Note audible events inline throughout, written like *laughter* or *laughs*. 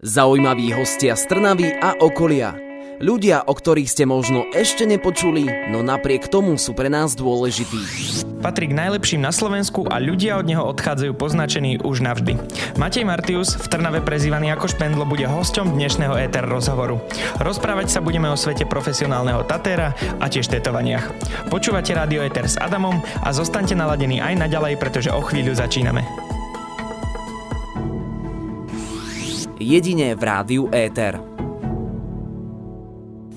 Zaujímaví hostia z Trnavy a okolia. Ľudia, o ktorých ste možno ešte nepočuli, no napriek tomu sú pre nás dôležití. Patrí k najlepším na Slovensku a ľudia od neho odchádzajú poznačení už navždy. Matej Martius, v Trnave prezývaný ako Špendlo, bude hosťom dnešného ETR rozhovoru. Rozprávať sa budeme o svete profesionálneho tatéra a tiež tetovaniach. Počúvate rádio ETR s Adamom a zostaňte naladení aj naďalej, pretože o chvíľu začíname. Jedine v rádiu Éter.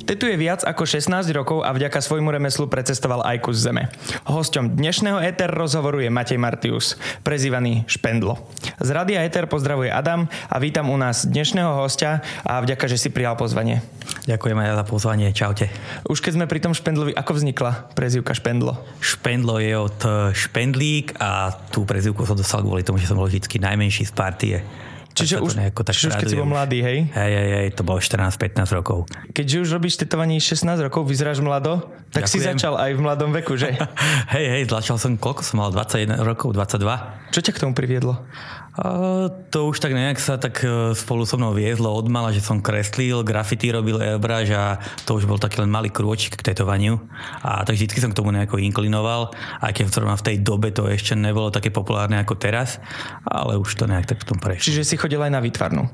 Tetuje viac ako 16 rokov a vďaka svojmu remeslu precestoval aj kus zeme. Hosťom dnešného Éter rozhovoru je Matej Martius, prezývaný Špendlo. Z Radia Éter pozdravuje Adam a vítam u nás dnešného hostia a vďaka, že si prijal pozvanie. Ďakujem aj za pozvanie, čaute. Už keď sme pri tom Špendlovi, ako vznikla prezývka Špendlo? Špendlo je od Špendlík a tú prezývku som dostal kvôli tomu, že som bol vždy najmenší z partie. Čiže už, tak čiže už keď si bol mladý, hej? Hej, hej, hej, to bolo 14-15 rokov. Keďže už robíš tetovanie 16 rokov, vyzeráš mlado, tak Ďakujem. si začal aj v mladom veku, že? *laughs* hej, hej, začal som, koľko som mal, 21 rokov, 22. Čo ťa k tomu priviedlo? A to už tak nejak sa tak e, spolu so mnou viezlo od mala, že som kreslil, graffiti robil airbrush a to už bol taký len malý krôčik k tetovaniu. A tak vždy som k tomu nejako inklinoval, aj keď v tej dobe to ešte nebolo také populárne ako teraz, ale už to nejak tak v tom prešlo. Čiže si chodil aj na výtvarnú?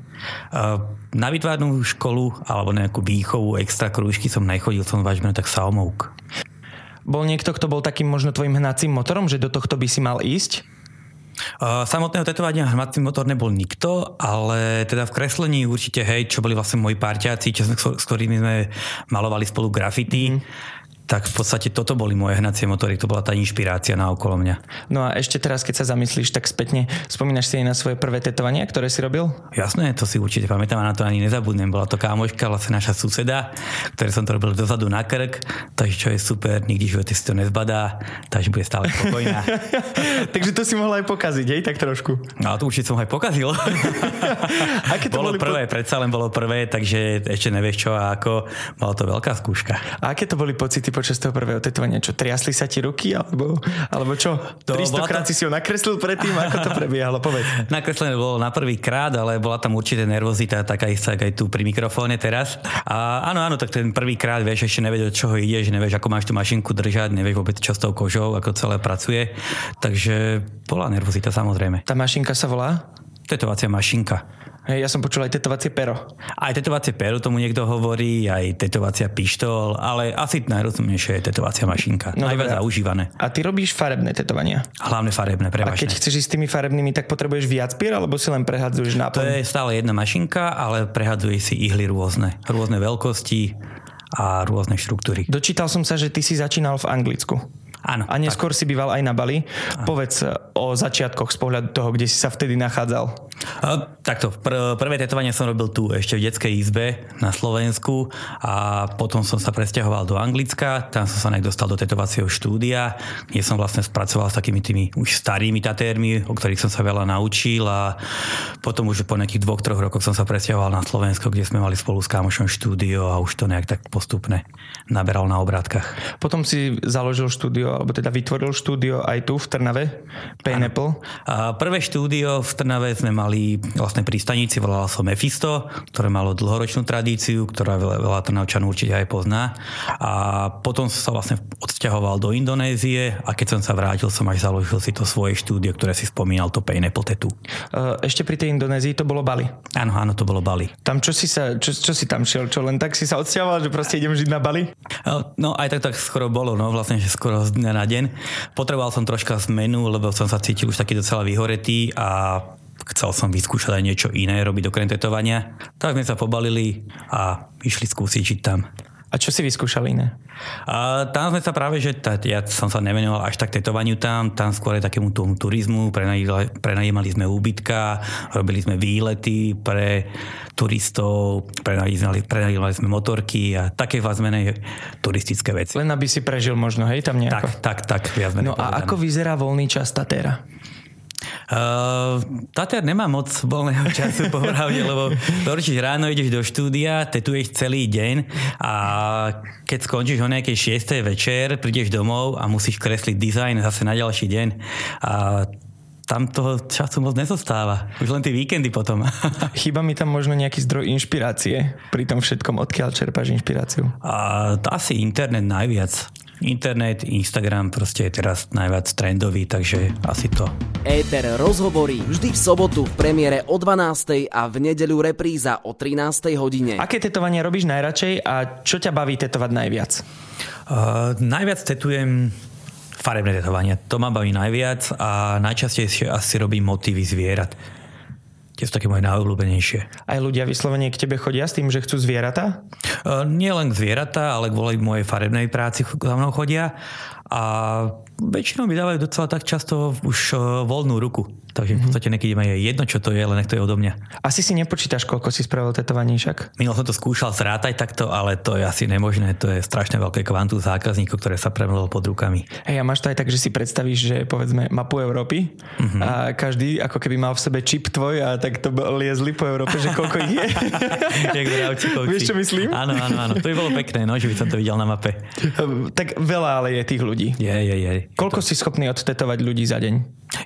Na výtvarnú školu alebo nejakú výchovu, extra krúžky som nechodil, som vážme tak saumouk. Bol niekto, kto bol takým možno tvojim hnacím motorom, že do tohto by si mal ísť? Samotného tetovania hmatný motor nebol nikto, ale teda v kreslení určite hej, čo boli vlastne moji parťáci, čo, s ktorými sme malovali spolu grafity. Mm tak v podstate toto boli moje hnacie motory, to bola tá inšpirácia na okolo mňa. No a ešte teraz, keď sa zamyslíš tak spätne, spomínaš si aj na svoje prvé tetovania, ktoré si robil? Jasné, to si určite pamätám a na to ani nezabudnem. Bola to kámoška, vlastne naša suseda, ktoré som to robil dozadu na krk, takže čo je super, nikdy v živote si to nezbadá, takže bude stále spokojná. *laughs* takže to si mohla aj pokaziť, hej, tak trošku. No to určite som aj pokazil. *laughs* Aké to bolo boli prvé, po... predsa len bolo prvé, takže ešte nevieš čo a ako, bola to veľká skúška. A aké to boli pocity počas toho prvého tetovania? Čo, triasli sa ti ruky? Alebo, alebo čo? To 300 krát to... si si ho nakreslil predtým? Ako to prebiehalo? Povedz. *laughs* Nakreslené bolo na prvý krát, ale bola tam určite nervozita, taká istá aj tu pri mikrofóne teraz. A áno, áno, tak ten prvý krát vieš, ešte nevieš, od čoho ideš, nevieš, ako máš tú mašinku držať, nevieš vôbec, čo s tou kožou, ako celé pracuje. Takže bola nervozita samozrejme. Tá mašinka sa volá? Tetovacia mašinka. Hej, ja som počul aj tetovacie pero. Aj tetovacie pero tomu niekto hovorí, aj tetovacia pištol, ale asi najrozumnejšie je tetovacia mašinka. No Najviac zaužívané. A ty robíš farebné tetovania? Hlavne farebné, prevažne. A keď chceš ísť s tými farebnými, tak potrebuješ viac pier, alebo si len prehadzuješ náplň? To je stále jedna mašinka, ale prehadzuje si ihly rôzne. Rôzne veľkosti a rôzne štruktúry. Dočítal som sa, že ty si začínal v Anglicku. Áno. A neskôr tak. si býval aj na Bali. Áno. Povedz e, o začiatkoch z pohľadu toho, kde si sa vtedy nachádzal. A, takto, pr- prvé tetovanie som robil tu ešte v detskej izbe na Slovensku a potom som sa presťahoval do Anglicka, tam som sa nejak dostal do tetovacieho štúdia, kde som vlastne spracoval s takými tými už starými tatérmi, o ktorých som sa veľa naučil a potom už po nejakých dvoch, troch rokoch som sa presťahoval na Slovensko, kde sme mali spolu s kamošom štúdio a už to nejak tak postupne naberal na obrátkach. Potom si založil štúdio alebo teda vytvoril štúdio aj tu v Trnave, Pineapple. A prvé štúdio v Trnave sme mali vlastne pri stanici, volalo sa Mephisto, ktoré malo dlhoročnú tradíciu, ktorá veľa, veľa Trnavčanov určite aj pozná. A potom som sa vlastne odsťahoval do Indonézie a keď som sa vrátil, som až založil si to svoje štúdio, ktoré si spomínal, to Pineapple Tattoo. Ešte pri tej Indonézii to bolo Bali. Áno, áno, to bolo Bali. Tam čo si, sa, čo, čo si tam šiel? Čo len tak si sa odsťahoval, že proste idem žiť na Bali? No aj tak, tak skoro bolo, no vlastne, že skoro dňa na deň. Potreboval som troška zmenu, lebo som sa cítil už taký docela vyhoretý a chcel som vyskúšať aj niečo iné, robiť okrem tetovania. Tak sme sa pobalili a išli skúsiť žiť tam. A čo si vyskúšali iné? A tam sme sa práve, že tá, ja som sa nevenoval až tak tetovaniu tam, tam skôr aj takému tomu turizmu, prenajímali sme úbytka, robili sme výlety pre turistov, prenajímali, prenajímali sme motorky a také vás menej turistické veci. Len aby si prežil možno, hej, tam nejako? Tak, tak, tak, viac No a ako vyzerá voľný čas Tatera? Uh, Tater nemá moc voľného času, *laughs* popravde, lebo určite ráno ideš do štúdia, tetuješ celý deň a keď skončíš o nejakej 6. večer, prídeš domov a musíš kresliť dizajn zase na ďalší deň. A tam toho času moc nezostáva. Už len tie víkendy potom. *laughs* *laughs* Chýba mi tam možno nejaký zdroj inšpirácie pri tom všetkom, odkiaľ čerpáš inšpiráciu? A asi internet najviac. Internet, Instagram proste je teraz najviac trendový, takže asi to. Éter rozhovorí vždy v sobotu v premiére o 12. a v nedeľu repríza o 13. hodine. Aké tetovanie robíš najradšej a čo ťa baví tetovať najviac? Uh, najviac tetujem farebné tetovania. To ma baví najviac a najčastejšie asi robím motívy zvierat. Tie sú také moje najobľúbenejšie. Aj ľudia vyslovene k tebe chodia s tým, že chcú zvieratá? Uh, nie len zvieratá, ale kvôli mojej farebnej práci za mnou chodia. A väčšinou mi dávajú docela tak často už uh, voľnú ruku. Takže v podstate niekedy ma je jedno, čo to je, len nech to je odo mňa. Asi si nepočítaš, koľko si spravil tetovaní však? Minul som to skúšal zrátať takto, ale to je asi nemožné. To je strašne veľké kvantum zákazníkov, ktoré sa premlelo pod rukami. Hej, a máš to aj tak, že si predstavíš, že povedzme mapu Európy uh-huh. a každý ako keby mal v sebe čip tvoj a tak to liezli po Európe, že koľko ich je. *laughs* Vieš, čo myslím? Áno, áno, áno. To by bolo pekné, no, že by som to videl na mape. tak veľa ale je tých ľudí. Je, je, je. Koľko to... si schopný odtetovať ľudí za deň?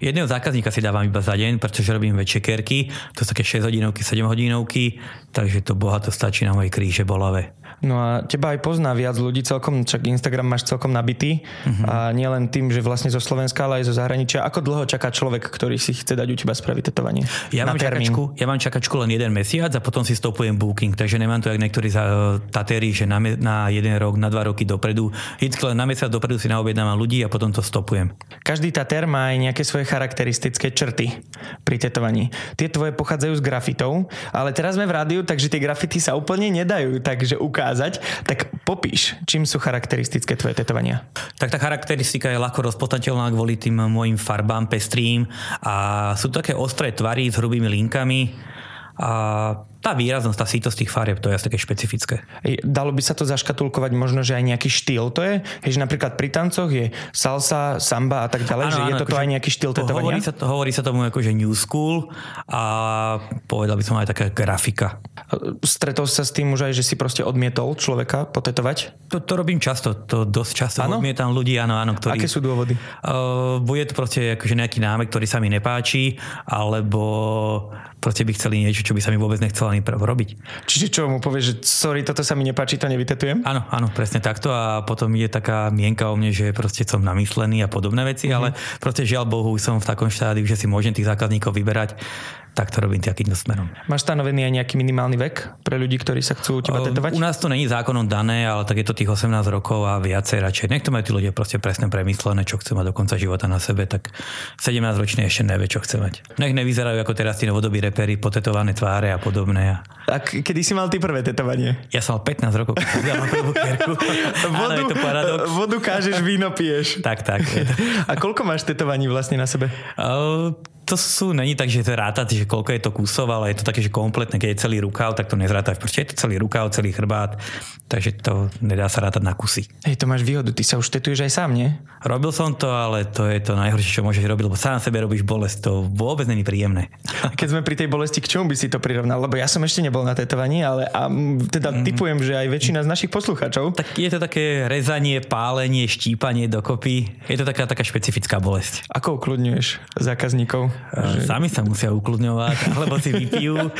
Jedného zákazníka si dávam iba za deň, pretože robím väčšie kerky. To sú také 6 hodinovky, 7 hodinovky, takže to bohato stačí na mojej kríže bolave. No a teba aj pozná viac ľudí celkom, čak Instagram máš celkom nabitý uh-huh. a nie len tým, že vlastne zo Slovenska, ale aj zo zahraničia. Ako dlho čaká človek, ktorý si chce dať u teba spraviť tetovanie? Ja mám, čakačku, ja mám čakačku len jeden mesiac a potom si stopujem booking, takže nemám to jak niektorí za tatéri, že na, me, na jeden rok, na dva roky dopredu. Vždycky len na mesiac dopredu si naobjednávam ľudí a potom to stopujem. Každý tatér má aj nejaké svoje charakteristické črty pri tetovaní. Tie tvoje pochádzajú z grafitov, ale teraz sme v rádiu, takže tie grafity sa úplne nedajú takže ukázať ukázať, tak popíš, čím sú charakteristické tvoje tetovania. Tak tá charakteristika je ľahko rozpoznateľná kvôli tým mojim farbám pestrým a sú také ostré tvary s hrubými linkami a tá výraznosť, tá sítosť tých farieb, to je asi také špecifické. Dalo by sa to zaškatulkovať možno, že aj nejaký štýl to je? Že napríklad pri tancoch je salsa, samba a tak ďalej, ano, že ano, je to akože aj nejaký štýl tetovania? Hovorí sa, to, hovorí sa tomu ako, že new school a povedal by som aj taká grafika. Stretol sa s tým už aj, že si proste odmietol človeka potetovať? To, to robím často, to dosť často ano? odmietam ľudí, áno, áno. Ktorí, Aké sú dôvody? Uh, bude to proste akože nejaký námek, ktorý sa mi nepáči, alebo proste by chceli niečo, čo by sa mi vôbec nechcelo ani robiť. Čiže čo mu povieš, že sorry, toto sa mi nepáči, to nevytetujem? Áno, áno, presne takto a potom ide taká mienka o mne, že proste som namyslený a podobné veci, mm-hmm. ale proste žiaľ Bohu som v takom štádiu, že si môžem tých zákazníkov vyberať tak to robím takýmto smerom. Máš stanovený aj nejaký minimálny vek pre ľudí, ktorí sa chcú u teba tetovať? U nás to není zákonom dané, ale tak je to tých 18 rokov a viacej radšej. Nech to majú tí ľudia proste presne premyslené, čo chcú mať do konca života na sebe, tak 17 ročný ešte nevie, čo chce mať. Nech nevyzerajú ako teraz tí novodobí repery, potetované tváre a podobné. A kedy si mal ty prvé tetovanie? Ja som mal 15 rokov, keď som mal prvú kerku. *laughs* vodu, Áno, to paradox. vodu kážeš, víno piješ. tak, tak. *laughs* A koľko máš tetovaní vlastne na sebe? Uh, to sú, není tak, že to rátať, že koľko je to kusov, ale je to také, že kompletné, keď je celý rukav, tak to nezrátaš. Proste je to celý rukav, celý chrbát, takže to nedá sa rátať na kusy. Hej, to máš výhodu, ty sa už tetuješ aj sám, nie? Robil som to, ale to je to najhoršie, čo môžeš robiť, lebo sám sebe robíš bolesť, to vôbec není príjemné. Keď sme pri tej bolesti, k čomu by si to prirovnal? Lebo ja som ešte nebol na tetovaní, ale a teda mm. typujem, že aj väčšina z našich poslucháčov. Tak je to také rezanie, pálenie, štípanie dokopy. Je to taká, taká špecifická bolesť. Ako ukludňuješ zákazníkov? Že... Sami sa musia ukludňovať, *laughs* alebo si vypijú,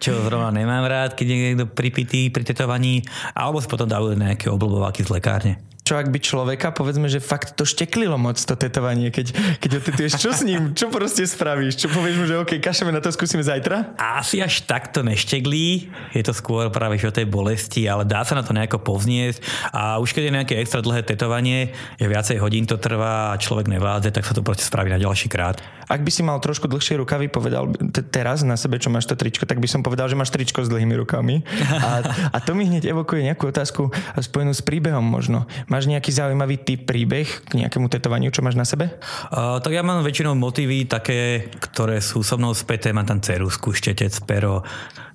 čo zrovna nemám rád, keď je niekto pripitý pri tetovaní, alebo si potom dajú nejaké oblbováky z lekárne čo ak by človeka, povedzme, že fakt to šteklilo moc to tetovanie, keď, keď otetuješ, čo s ním, čo proste spravíš, čo povieš mu, že OK, kašeme na to, skúsime zajtra? Asi až takto nešteglí, je to skôr práve o tej bolesti, ale dá sa na to nejako povzniesť a už keď je nejaké extra dlhé tetovanie, že viacej hodín to trvá a človek nevládze, tak sa to proste spraví na ďalší krát. Ak by si mal trošku dlhšie rukavy, povedal t- teraz na sebe, čo máš to tričko, tak by som povedal, že máš tričko s dlhými rukami. A, a to mi hneď evokuje nejakú otázku spojenú s príbehom možno. Máš nejaký zaujímavý typ príbeh k nejakému tetovaniu, čo máš na sebe? Uh, tak ja mám väčšinou motívy také, ktoré sú so mnou späté. Mám tam cerusku, štetec, pero,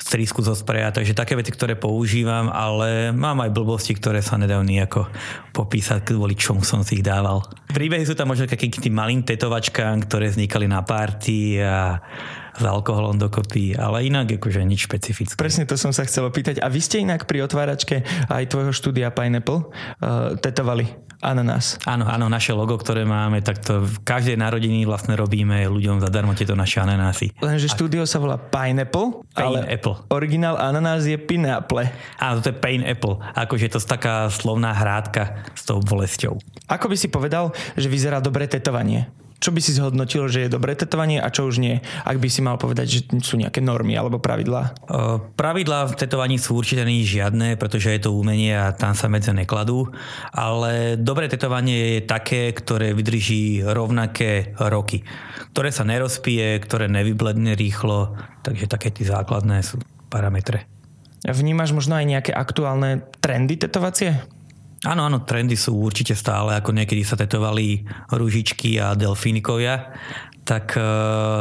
strísku zo spreja, takže také veci, ktoré používam, ale mám aj blbosti, ktoré sa nedajú nejako popísať, kvôli čomu som si ich dával. Príbehy sú tam možno takým tým malým tetovačkám, ktoré vznikali na párty a s alkoholom dokopy, ale inak akože nič špecifické. Presne to som sa chcel opýtať. A vy ste inak pri otváračke aj tvojho štúdia Pineapple uh, tetovali ananás. Áno, áno, naše logo, ktoré máme, tak to v každej narodení vlastne robíme ľuďom zadarmo tieto naše ananásy. Lenže štúdio sa volá Pineapple, ale Pineapple. originál ananás je Pineapple. Áno, to je Pineapple. Akože to je taká slovná hrádka s tou bolesťou. Ako by si povedal, že vyzerá dobré tetovanie? Čo by si zhodnotil, že je dobré tetovanie a čo už nie? Ak by si mal povedať, že sú nejaké normy alebo pravidlá. Uh, Pravidlá v tetovaní sú určite nie žiadne, pretože je to umenie a tam sa medze nekladú, ale dobré tetovanie je také, ktoré vydrží rovnaké roky, ktoré sa nerozpije, ktoré nevybledne rýchlo, takže také tie základné sú parametre. Vnímaš možno aj nejaké aktuálne trendy tetovacie? Áno, áno, trendy sú určite stále, ako niekedy sa tetovali rúžičky a delfínikovia, tak e,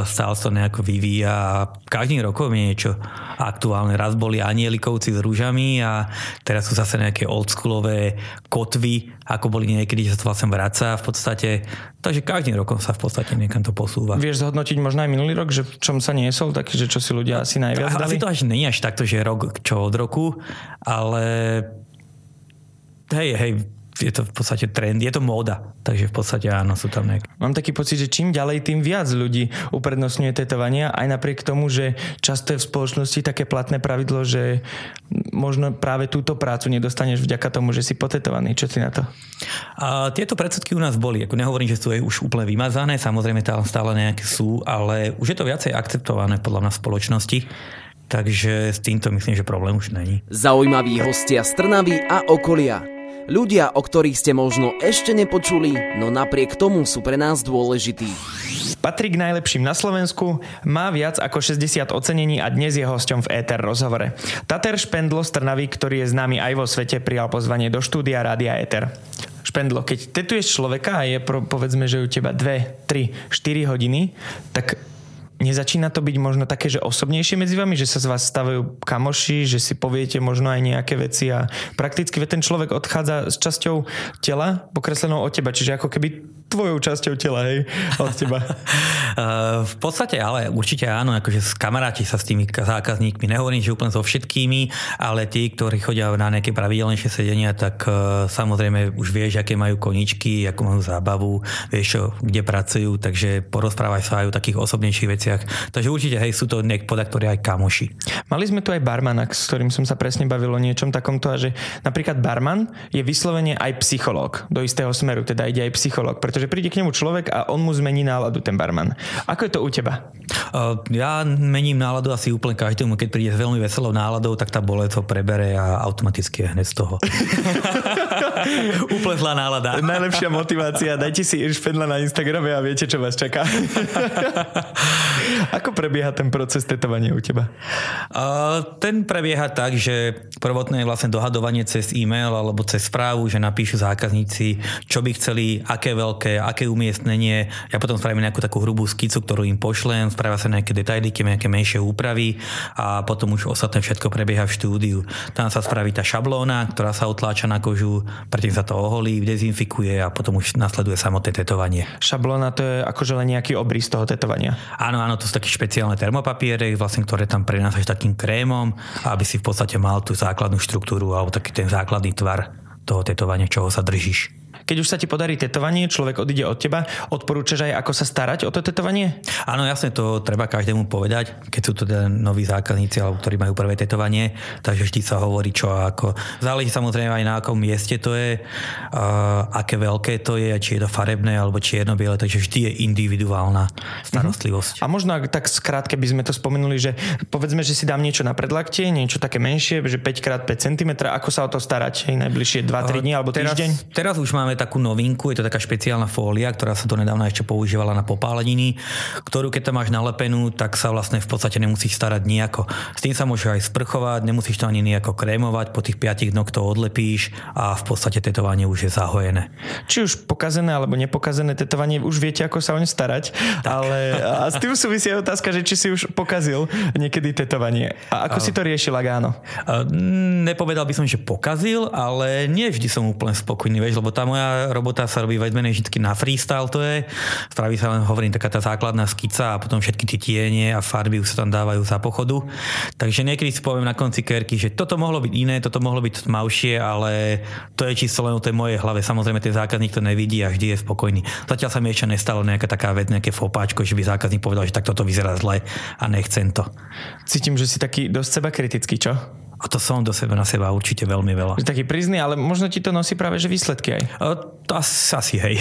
stále sa to nejako vyvíja a každým rokom je niečo aktuálne. Raz boli anielikovci s rúžami a teraz sú zase nejaké oldschoolové kotvy, ako boli niekedy, že sa to vlastne vracia v podstate. Takže každým rokom sa v podstate niekam to posúva. Vieš zhodnotiť možno aj minulý rok, že v čom sa niesol, taký, že čo si ľudia asi najviac dali? Asi to až nie až takto, že rok čo od roku, ale hej, hej, je to v podstate trend, je to móda, takže v podstate áno, sú tam nejaké. Mám taký pocit, že čím ďalej, tým viac ľudí uprednostňuje tetovania, aj napriek tomu, že často je v spoločnosti také platné pravidlo, že možno práve túto prácu nedostaneš vďaka tomu, že si potetovaný. Čo si na to? A tieto predsudky u nás boli. Ako nehovorím, že sú aj už úplne vymazané, samozrejme tam stále nejaké sú, ale už je to viacej akceptované podľa mňa v spoločnosti. Takže s týmto myslím, že problém už není. Zaujímaví hostia z Trnavy a okolia. Ľudia, o ktorých ste možno ešte nepočuli, no napriek tomu sú pre nás dôležití. Patrí k najlepším na Slovensku, má viac ako 60 ocenení a dnes je hosťom v ETR rozhovore. Tater Špendlo z Trnavy, ktorý je známy aj vo svete, prijal pozvanie do štúdia Rádia ETR. Špendlo, keď tetuješ človeka a je povedzme, že u teba 2, 3, 4 hodiny, tak Nezačína to byť možno také, že osobnejšie medzi vami, že sa z vás stavajú kamoši, že si poviete možno aj nejaké veci a prakticky ten človek odchádza s časťou tela pokreslenou od teba, čiže ako keby tvojou časťou tela, hej, od teba. *laughs* v podstate ale určite áno, akože kamaráti sa s tými zákazníkmi, nehovorím, že úplne so všetkými, ale tí, ktorí chodia na nejaké pravidelnejšie sedenia, tak uh, samozrejme už vieš, aké majú koničky, akú majú zábavu, vieš, kde pracujú, takže porozprávaj sa aj o takých osobnejších veciach. Takže určite, hej, sú to nejak ktorí aj kamoši. Mali sme tu aj barmana, s ktorým som sa presne bavil o niečom takomto, a že napríklad barman je vyslovene aj psychológ do istého smeru, teda ide aj psychológ, pretože príde k nemu človek a on mu zmení náladu, ten barman. Ako je to u teba? Uh, ja mením náladu asi úplne každému, keď príde s veľmi veselou náladou, tak tá bolesť ho prebere a automaticky je hneď z toho. *laughs* úplne zlá nálada. Najlepšia motivácia, dajte si Iršpedla na Instagrame a viete, čo vás čaká. *laughs* Ako prebieha ten proces tetovania u teba? Uh, ten prebieha tak, že prvotné je vlastne dohadovanie cez e-mail alebo cez správu, že napíšu zákazníci, čo by chceli, aké veľké, aké umiestnenie. Ja potom spravím nejakú takú hrubú skicu, ktorú im pošlem, spravia sa nejaké detaily, nejaké menšie úpravy a potom už ostatné všetko prebieha v štúdiu. Tam sa spraví tá šablóna, ktorá sa otláča na kožu, predtým sa to oholí, dezinfikuje a potom už nasleduje samotné tetovanie. Šablóna to je akože len nejaký obrys toho tetovania. Áno, áno, to sú také špeciálne termopapiere, vlastne, ktoré tam prenášaš takým krémom, aby si v podstate mal tú základnú štruktúru alebo taký ten základný tvar toho tetovania, čoho sa držíš. Keď už sa ti podarí tetovanie, človek odíde od teba, odporúčaš aj ako sa starať o to tetovanie? Áno, jasne, to treba každému povedať, keď sú to teda noví zákazníci, alebo ktorí majú prvé tetovanie, takže vždy sa hovorí čo a ako. Záleží samozrejme aj na akom mieste to je, uh, aké veľké to je, či je to farebné alebo čierno-biele, takže vždy je individuálna starostlivosť. Uh-huh. A možno ak tak skrátke by sme to spomenuli, že povedzme, že si dám niečo na predlaktie, niečo také menšie, že 5x5 cm, ako sa o to starať? Najbližšie 2-3 dní alebo teraz, týždeň? Teraz už máme takú novinku, je to taká špeciálna fólia, ktorá sa to nedávno ešte používala na popáleniny, ktorú keď tam máš nalepenú, tak sa vlastne v podstate nemusíš starať nejako. S tým sa môžeš aj sprchovať, nemusíš to ani nejako krémovať, po tých 5 dnoch to odlepíš a v podstate tetovanie už je zahojené. Či už pokazené alebo nepokazené tetovanie, už viete, ako sa o ne starať, tak. ale a s tým súvisí aj otázka, že či si už pokazil niekedy tetovanie. A ako a... si to riešil, ak áno? A, nepovedal by som, že pokazil, ale nie vždy som úplne spokojný, vieš, lebo tá moja robota sa robí viac menej vždy na freestyle to je. Spraví sa len, hovorím, taká tá základná skica a potom všetky tie tiene a farby už sa tam dávajú za pochodu. Takže niekedy si poviem na konci kerky, že toto mohlo byť iné, toto mohlo byť tmavšie, ale to je čisto len o tej mojej hlave. Samozrejme, ten zákazník to nevidí a vždy je spokojný. Zatiaľ sa mi ešte nestalo nejaká taká vec, nejaké fopáčko, že by zákazník povedal, že tak toto vyzerá zle a nechcem to. Cítim, že si taký dosť seba kritický, čo? A to som do seba na seba určite veľmi veľa. Taký prízny, ale možno ti to nosí práve že výsledky aj. O, to asi hej.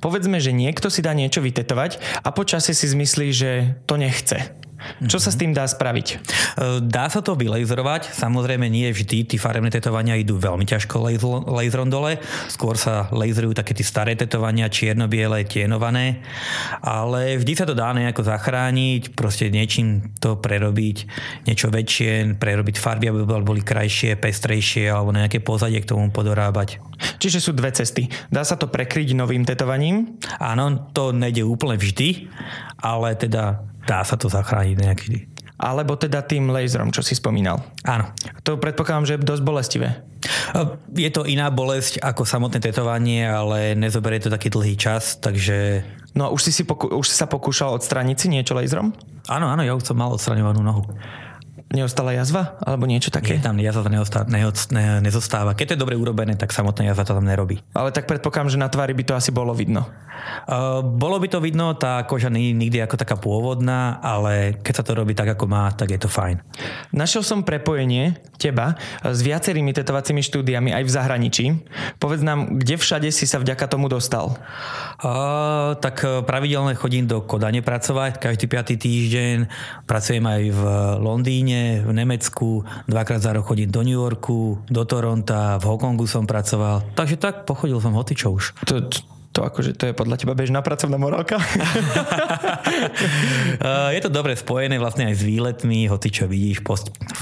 Povedzme, že niekto si dá niečo vytetovať a počasie si zmyslí, že to nechce. Čo sa s tým dá spraviť? E, dá sa to vylejzerovať, samozrejme nie vždy, tí farebné tetovania idú veľmi ťažko laserom dole, skôr sa laserujú také tie staré tetovania, čierno-biele, tienované, ale vždy sa to dá nejako zachrániť, proste niečím to prerobiť, niečo väčšie, prerobiť farby, aby boli krajšie, pestrejšie alebo nejaké pozadie k tomu podorábať. Čiže sú dve cesty. Dá sa to prekryť novým tetovaním? Áno, to nejde úplne vždy, ale teda dá sa to zachrániť nejaký. Alebo teda tým laserom, čo si spomínal. Áno. To predpokladám, že je dosť bolestivé. Je to iná bolesť ako samotné tetovanie, ale nezoberie to taký dlhý čas, takže... No a už si, si, poku- už si sa pokúšal odstrániť si niečo laserom? Áno, áno, ja už som mal odstraňovanú nohu neostala jazva? Alebo niečo také? Nie, tam jazva neostá, ne, nezostáva. Keď to je dobre urobené, tak samotná jazva to tam nerobí. Ale tak predpokladám, že na tvári by to asi bolo vidno. Uh, bolo by to vidno, tá koža nie je nikdy ako taká pôvodná, ale keď sa to robí tak, ako má, tak je to fajn. Našiel som prepojenie teba s viacerými tetovacími štúdiami aj v zahraničí. Povedz nám, kde všade si sa vďaka tomu dostal? Uh, tak pravidelne chodím do Kodane pracovať, každý piatý týždeň. Pracujem aj v Londýne, v Nemecku, dvakrát za rok chodím do New Yorku, do Toronta, v Hongkongu som pracoval. Takže tak pochodil som hotičo už. To, to akože to je podľa teba bežná pracovná morálka? *laughs* je to dobre spojené vlastne aj s výletmi, hoci čo vidíš,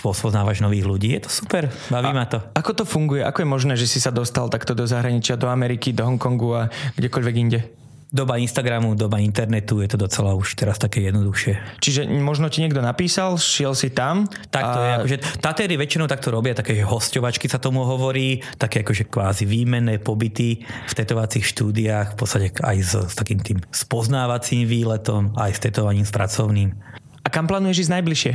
pospoznávaš nových ľudí, je to super, baví ma to. Ako to funguje? Ako je možné, že si sa dostal takto do zahraničia, do Ameriky, do Hongkongu a kdekoľvek inde? Doba Instagramu, doba internetu, je to docela už teraz také jednoduchšie. Čiže možno ti niekto napísal, šiel si tam? Tak to a... je, akože Tatéry väčšinou takto robia, také hostovačky sa tomu hovorí, také akože kvázi výmenné pobyty v tetovacích štúdiách, v podstate aj s, s takým tým spoznávacím výletom, aj s tetovaním, s pracovným. A kam plánuješ ísť najbližšie?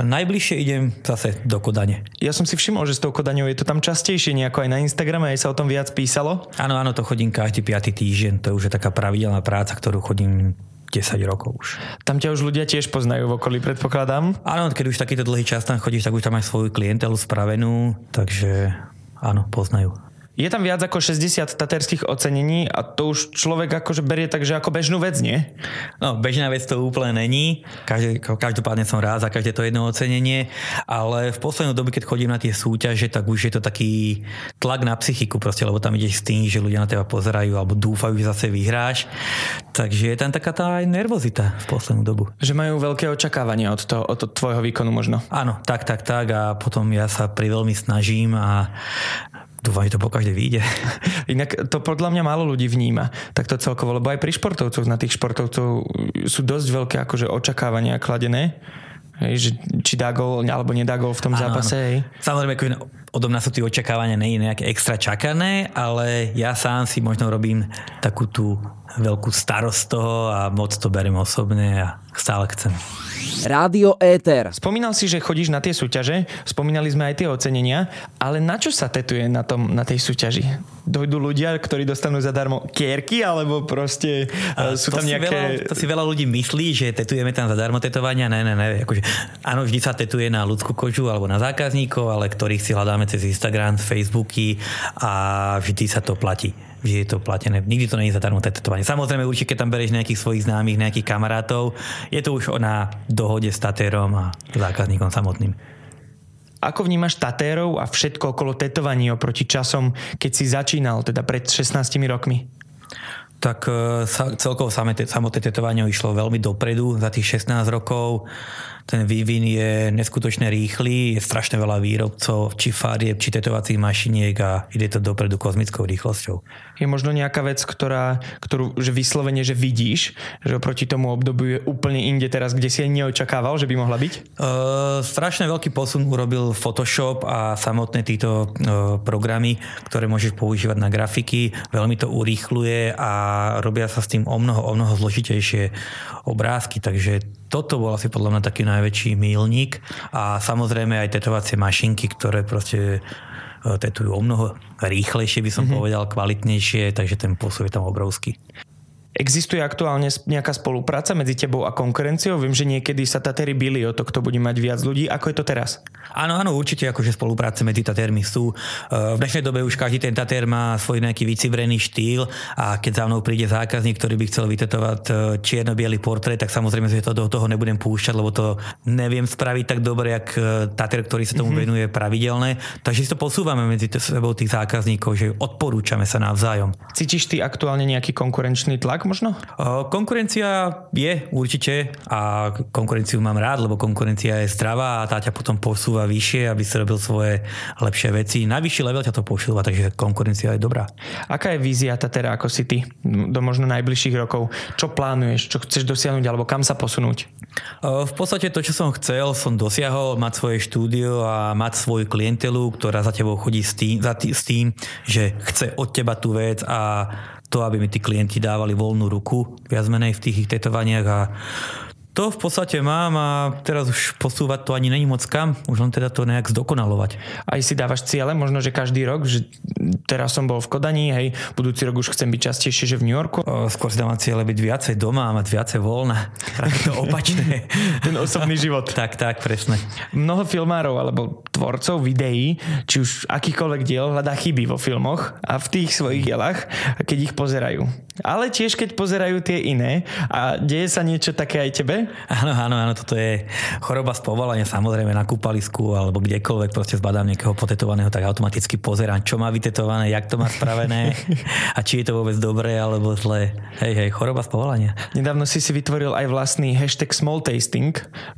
Najbližšie idem zase do Kodane. Ja som si všimol, že s tou Kodaňou je to tam častejšie, nejako aj na Instagrame, aj sa o tom viac písalo. Áno, áno, to chodím každý piatý týždeň, to je už taká pravidelná práca, ktorú chodím 10 rokov už. Tam ťa už ľudia tiež poznajú v okolí, predpokladám. Áno, keď už takýto dlhý čas tam chodíš, tak už tam máš svoju klientelu spravenú, takže áno, poznajú. Je tam viac ako 60 taterských ocenení a to už človek akože berie tak, že ako bežnú vec, nie? No, bežná vec to úplne není. Každý, každopádne som rád za každé to jedno ocenenie, ale v poslednej dobe, keď chodím na tie súťaže, tak už je to taký tlak na psychiku proste, lebo tam ideš s tým, že ľudia na teba pozerajú alebo dúfajú, že zase vyhráš. Takže je tam taká tá aj nervozita v poslednú dobu. Že majú veľké očakávania od, toho, od tvojho výkonu možno. Áno, tak, tak, tak a potom ja sa pri veľmi snažím a Dúfam, že to pokaždé vyjde. *laughs* Inak to podľa mňa málo ľudí vníma. Tak to celkovo, lebo aj pri športovcoch, na tých športovcov sú dosť veľké akože očakávania kladené. Hej, že či dá gol alebo nedá gol v tom áno, zápase. Áno. Hej. Samozrejme, ako odo mňa sú tie očakávania nie nejaké extra čakané, ale ja sám si možno robím takú tú veľkú starosť toho a moc to beriem osobne a stále chcem. Rádio Éter. Spomínal si, že chodíš na tie súťaže, spomínali sme aj tie ocenenia, ale na čo sa tetuje na, tom, na tej súťaži? Dojdú ľudia, ktorí dostanú zadarmo kierky, alebo proste a sú tam nejaké... Veľa, to si veľa ľudí myslí, že tetujeme tam zadarmo tetovania. Ne, ne, ne. Akože, áno, vždy sa tetuje na ľudskú kožu alebo na zákazníkov, ale ktorých si hľadáme cez Instagram, Facebooky a vždy sa to platí že je to platené. Nikdy to je zadarmo tetovanie. Samozrejme, určite, keď tam bereš nejakých svojich známych, nejakých kamarátov, je to už na dohode s Tatérom a zákazníkom samotným. Ako vnímaš Tatérov a všetko okolo tetovaní oproti časom, keď si začínal, teda pred 16 rokmi? Tak e, sa, celkovo samotné tetovanie išlo veľmi dopredu za tých 16 rokov ten vývin je neskutočne rýchly, je strašne veľa výrobcov, či farieb, či tetovacích mašiniek a ide to dopredu kozmickou rýchlosťou. Je možno nejaká vec, ktorá, ktorú že vyslovene, že vidíš, že oproti tomu obdobiu je úplne inde teraz, kde si aj neočakával, že by mohla byť? Uh, strašne veľký posun urobil Photoshop a samotné títo uh, programy, ktoré môžeš používať na grafiky. Veľmi to urýchluje a robia sa s tým o mnoho, o mnoho zložitejšie obrázky, takže toto bol asi podľa mňa taký najväčší mílnik a samozrejme aj tetovacie mašinky, ktoré proste e, tetujú o mnoho rýchlejšie, by som mm-hmm. povedal, kvalitnejšie, takže ten posun je tam obrovský. Existuje aktuálne nejaká spolupráca medzi tebou a konkurenciou? Viem, že niekedy sa Tatery byli o to, kto bude mať viac ľudí. Ako je to teraz? Áno, áno, určite akože spolupráce medzi Tatermi sú. E, v dnešnej dobe už každý ten Tater má svoj nejaký vycibrený štýl a keď za mnou príde zákazník, ktorý by chcel vytetovať e, čierno biely portrét, tak samozrejme, že to do toho nebudem púšťať, lebo to neviem spraviť tak dobre, jak e, Tater, ktorý sa tomu mm-hmm. venuje pravidelne. Takže si to posúvame medzi sebou tých zákazníkov, že odporúčame sa navzájom. Cítiš ty aktuálne nejaký konkurenčný tlak možno? Konkurencia je určite a konkurenciu mám rád, lebo konkurencia je zdravá a tá ťa potom posúva vyššie, aby si robil svoje lepšie veci. Najvyšší level ťa to posúva, takže konkurencia je dobrá. Aká je vízia teda ako si ty do možno najbližších rokov? Čo plánuješ? Čo chceš dosiahnuť alebo kam sa posunúť? V podstate to, čo som chcel, som dosiahol mať svoje štúdio a mať svoju klientelu, ktorá za tebou chodí s tým, za tý, s tým že chce od teba tú vec a to, aby mi tí klienti dávali voľnú ruku viac menej v tých ich tetovaniach a to v podstate mám a teraz už posúvať to ani není moc kam, už len teda to nejak zdokonalovať. Aj si dávaš ciele, možno, že každý rok, že teraz som bol v Kodani, hej, budúci rok už chcem byť častejšie, že v New Yorku? O, skôr si dávam ciele byť viacej doma a mať viacej voľna. to *laughs* opačné. Ten osobný život. *laughs* tak, tak, presne. Mnoho filmárov alebo tvorcov videí, či už akýkoľvek diel, hľadá chyby vo filmoch a v tých svojich dielach, keď ich pozerajú. Ale tiež, keď pozerajú tie iné a deje sa niečo také aj tebe, Áno, áno, áno, toto je choroba z povolania, samozrejme na kúpalisku alebo kdekoľvek proste zbadám niekoho potetovaného, tak automaticky pozerám, čo má vytetované, jak to má spravené *laughs* a či je to vôbec dobré alebo zlé. Hej, hej, choroba z povolania. Nedávno si si vytvoril aj vlastný hashtag small tasting,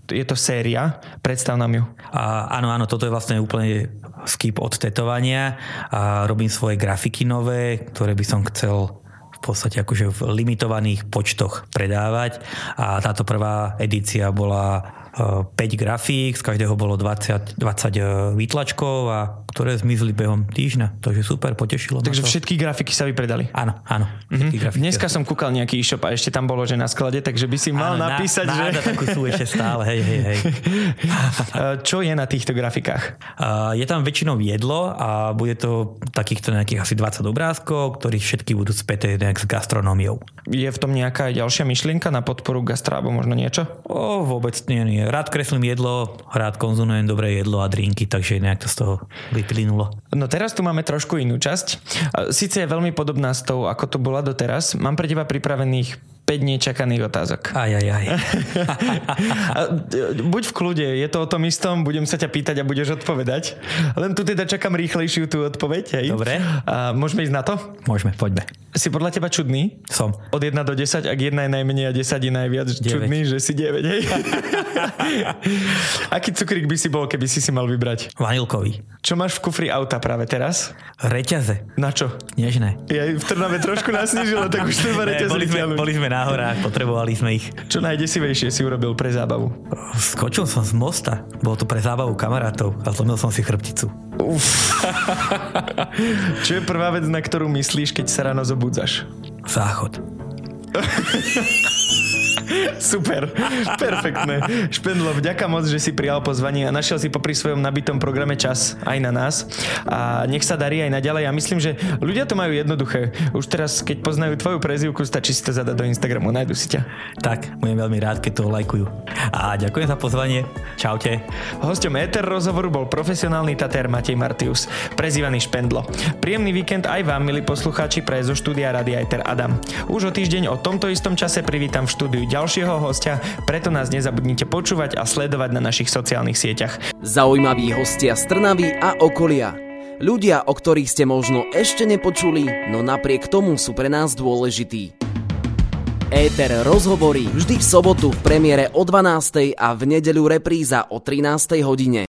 je to séria, predstav nám ju. A, áno, áno, toto je vlastne úplne skip od tetovania a robím svoje grafiky nové, ktoré by som chcel podstate akože v limitovaných počtoch predávať. A táto prvá edícia bola 5 grafík, z každého bolo 20, 20 e, výtlačkov a ktoré zmizli behom týždňa. Takže super, potešilo Takže všetky grafiky sa vypredali? Áno, áno. Mm-hmm. Dneska som kúkal nejaký e-shop a ešte tam bolo, že na sklade, takže by si mal áno, napísať, na, že... Na takú sú ešte stále, hej, hej, hej. *laughs* Čo je na týchto grafikách? Je tam väčšinou jedlo a bude to takýchto nejakých asi 20 obrázkov, ktorých všetky budú späté nejak s gastronómiou. Je v tom nejaká ďalšia myšlienka na podporu gastra alebo možno niečo? O, vôbec nie, nie rád kreslím jedlo, rád konzumujem dobré jedlo a drinky, takže nejak to z toho vyplynulo. No teraz tu máme trošku inú časť. Sice je veľmi podobná s tou, ako to bola doteraz. Mám pre teba pripravených 5 nečakaných otázok. Aj, aj, aj. *laughs* Buď v kľude, je to o tom istom, budem sa ťa pýtať a budeš odpovedať. Len tu teda čakám rýchlejšiu tú odpoveď. Hej? Dobre. A môžeme ísť na to? Môžeme, poďme. Si podľa teba čudný? Som. Od 1 do 10, ak 1 je najmenej a 10 je najviac 9. čudný, že si 9, hej? *laughs* Aký cukrík by si bol, keby si si mal vybrať? Vanilkový. Čo máš v kufri auta práve teraz? Reťaze. Na čo? Nežné. Ja v Trnave trošku nasnežilo, tak už treba reťaze boli sme, boli sme na horách, potrebovali sme ich. Čo najdesivejšie si urobil pre zábavu? Skočil som z mosta, bolo to pre zábavu kamarátov a zlomil som si chrbticu. Uf. *laughs* Čo je prvá vec, na ktorú myslíš, keď sa ráno zobudzaš? Záchod. *laughs* Super, perfektné. Špendlo, vďaka moc, že si prijal pozvanie a našiel si popri svojom nabitom programe čas aj na nás. A nech sa darí aj naďalej. Ja myslím, že ľudia to majú jednoduché. Už teraz, keď poznajú tvoju prezivku, stačí si to zadať do Instagramu, nájdu si ťa. Tak, budem veľmi rád, keď to lajkujú. A ďakujem za pozvanie. Čaute. Hostom Ether rozhovoru bol profesionálny tatér Matej Martius, prezývaný Špendlo. Príjemný víkend aj vám, milí poslucháči, pre zo štúdia Radia Ether Adam. Už o týždeň o tomto istom čase privítam v štúdiu ďalšieho hostia, preto nás nezabudnite počúvať a sledovať na našich sociálnych sieťach. Zaujímaví hostia z Trnavy a okolia. Ľudia, o ktorých ste možno ešte nepočuli, no napriek tomu sú pre nás dôležití. Éter rozhovorí vždy v sobotu v premiére o 12. a v nedeľu repríza o 13. hodine.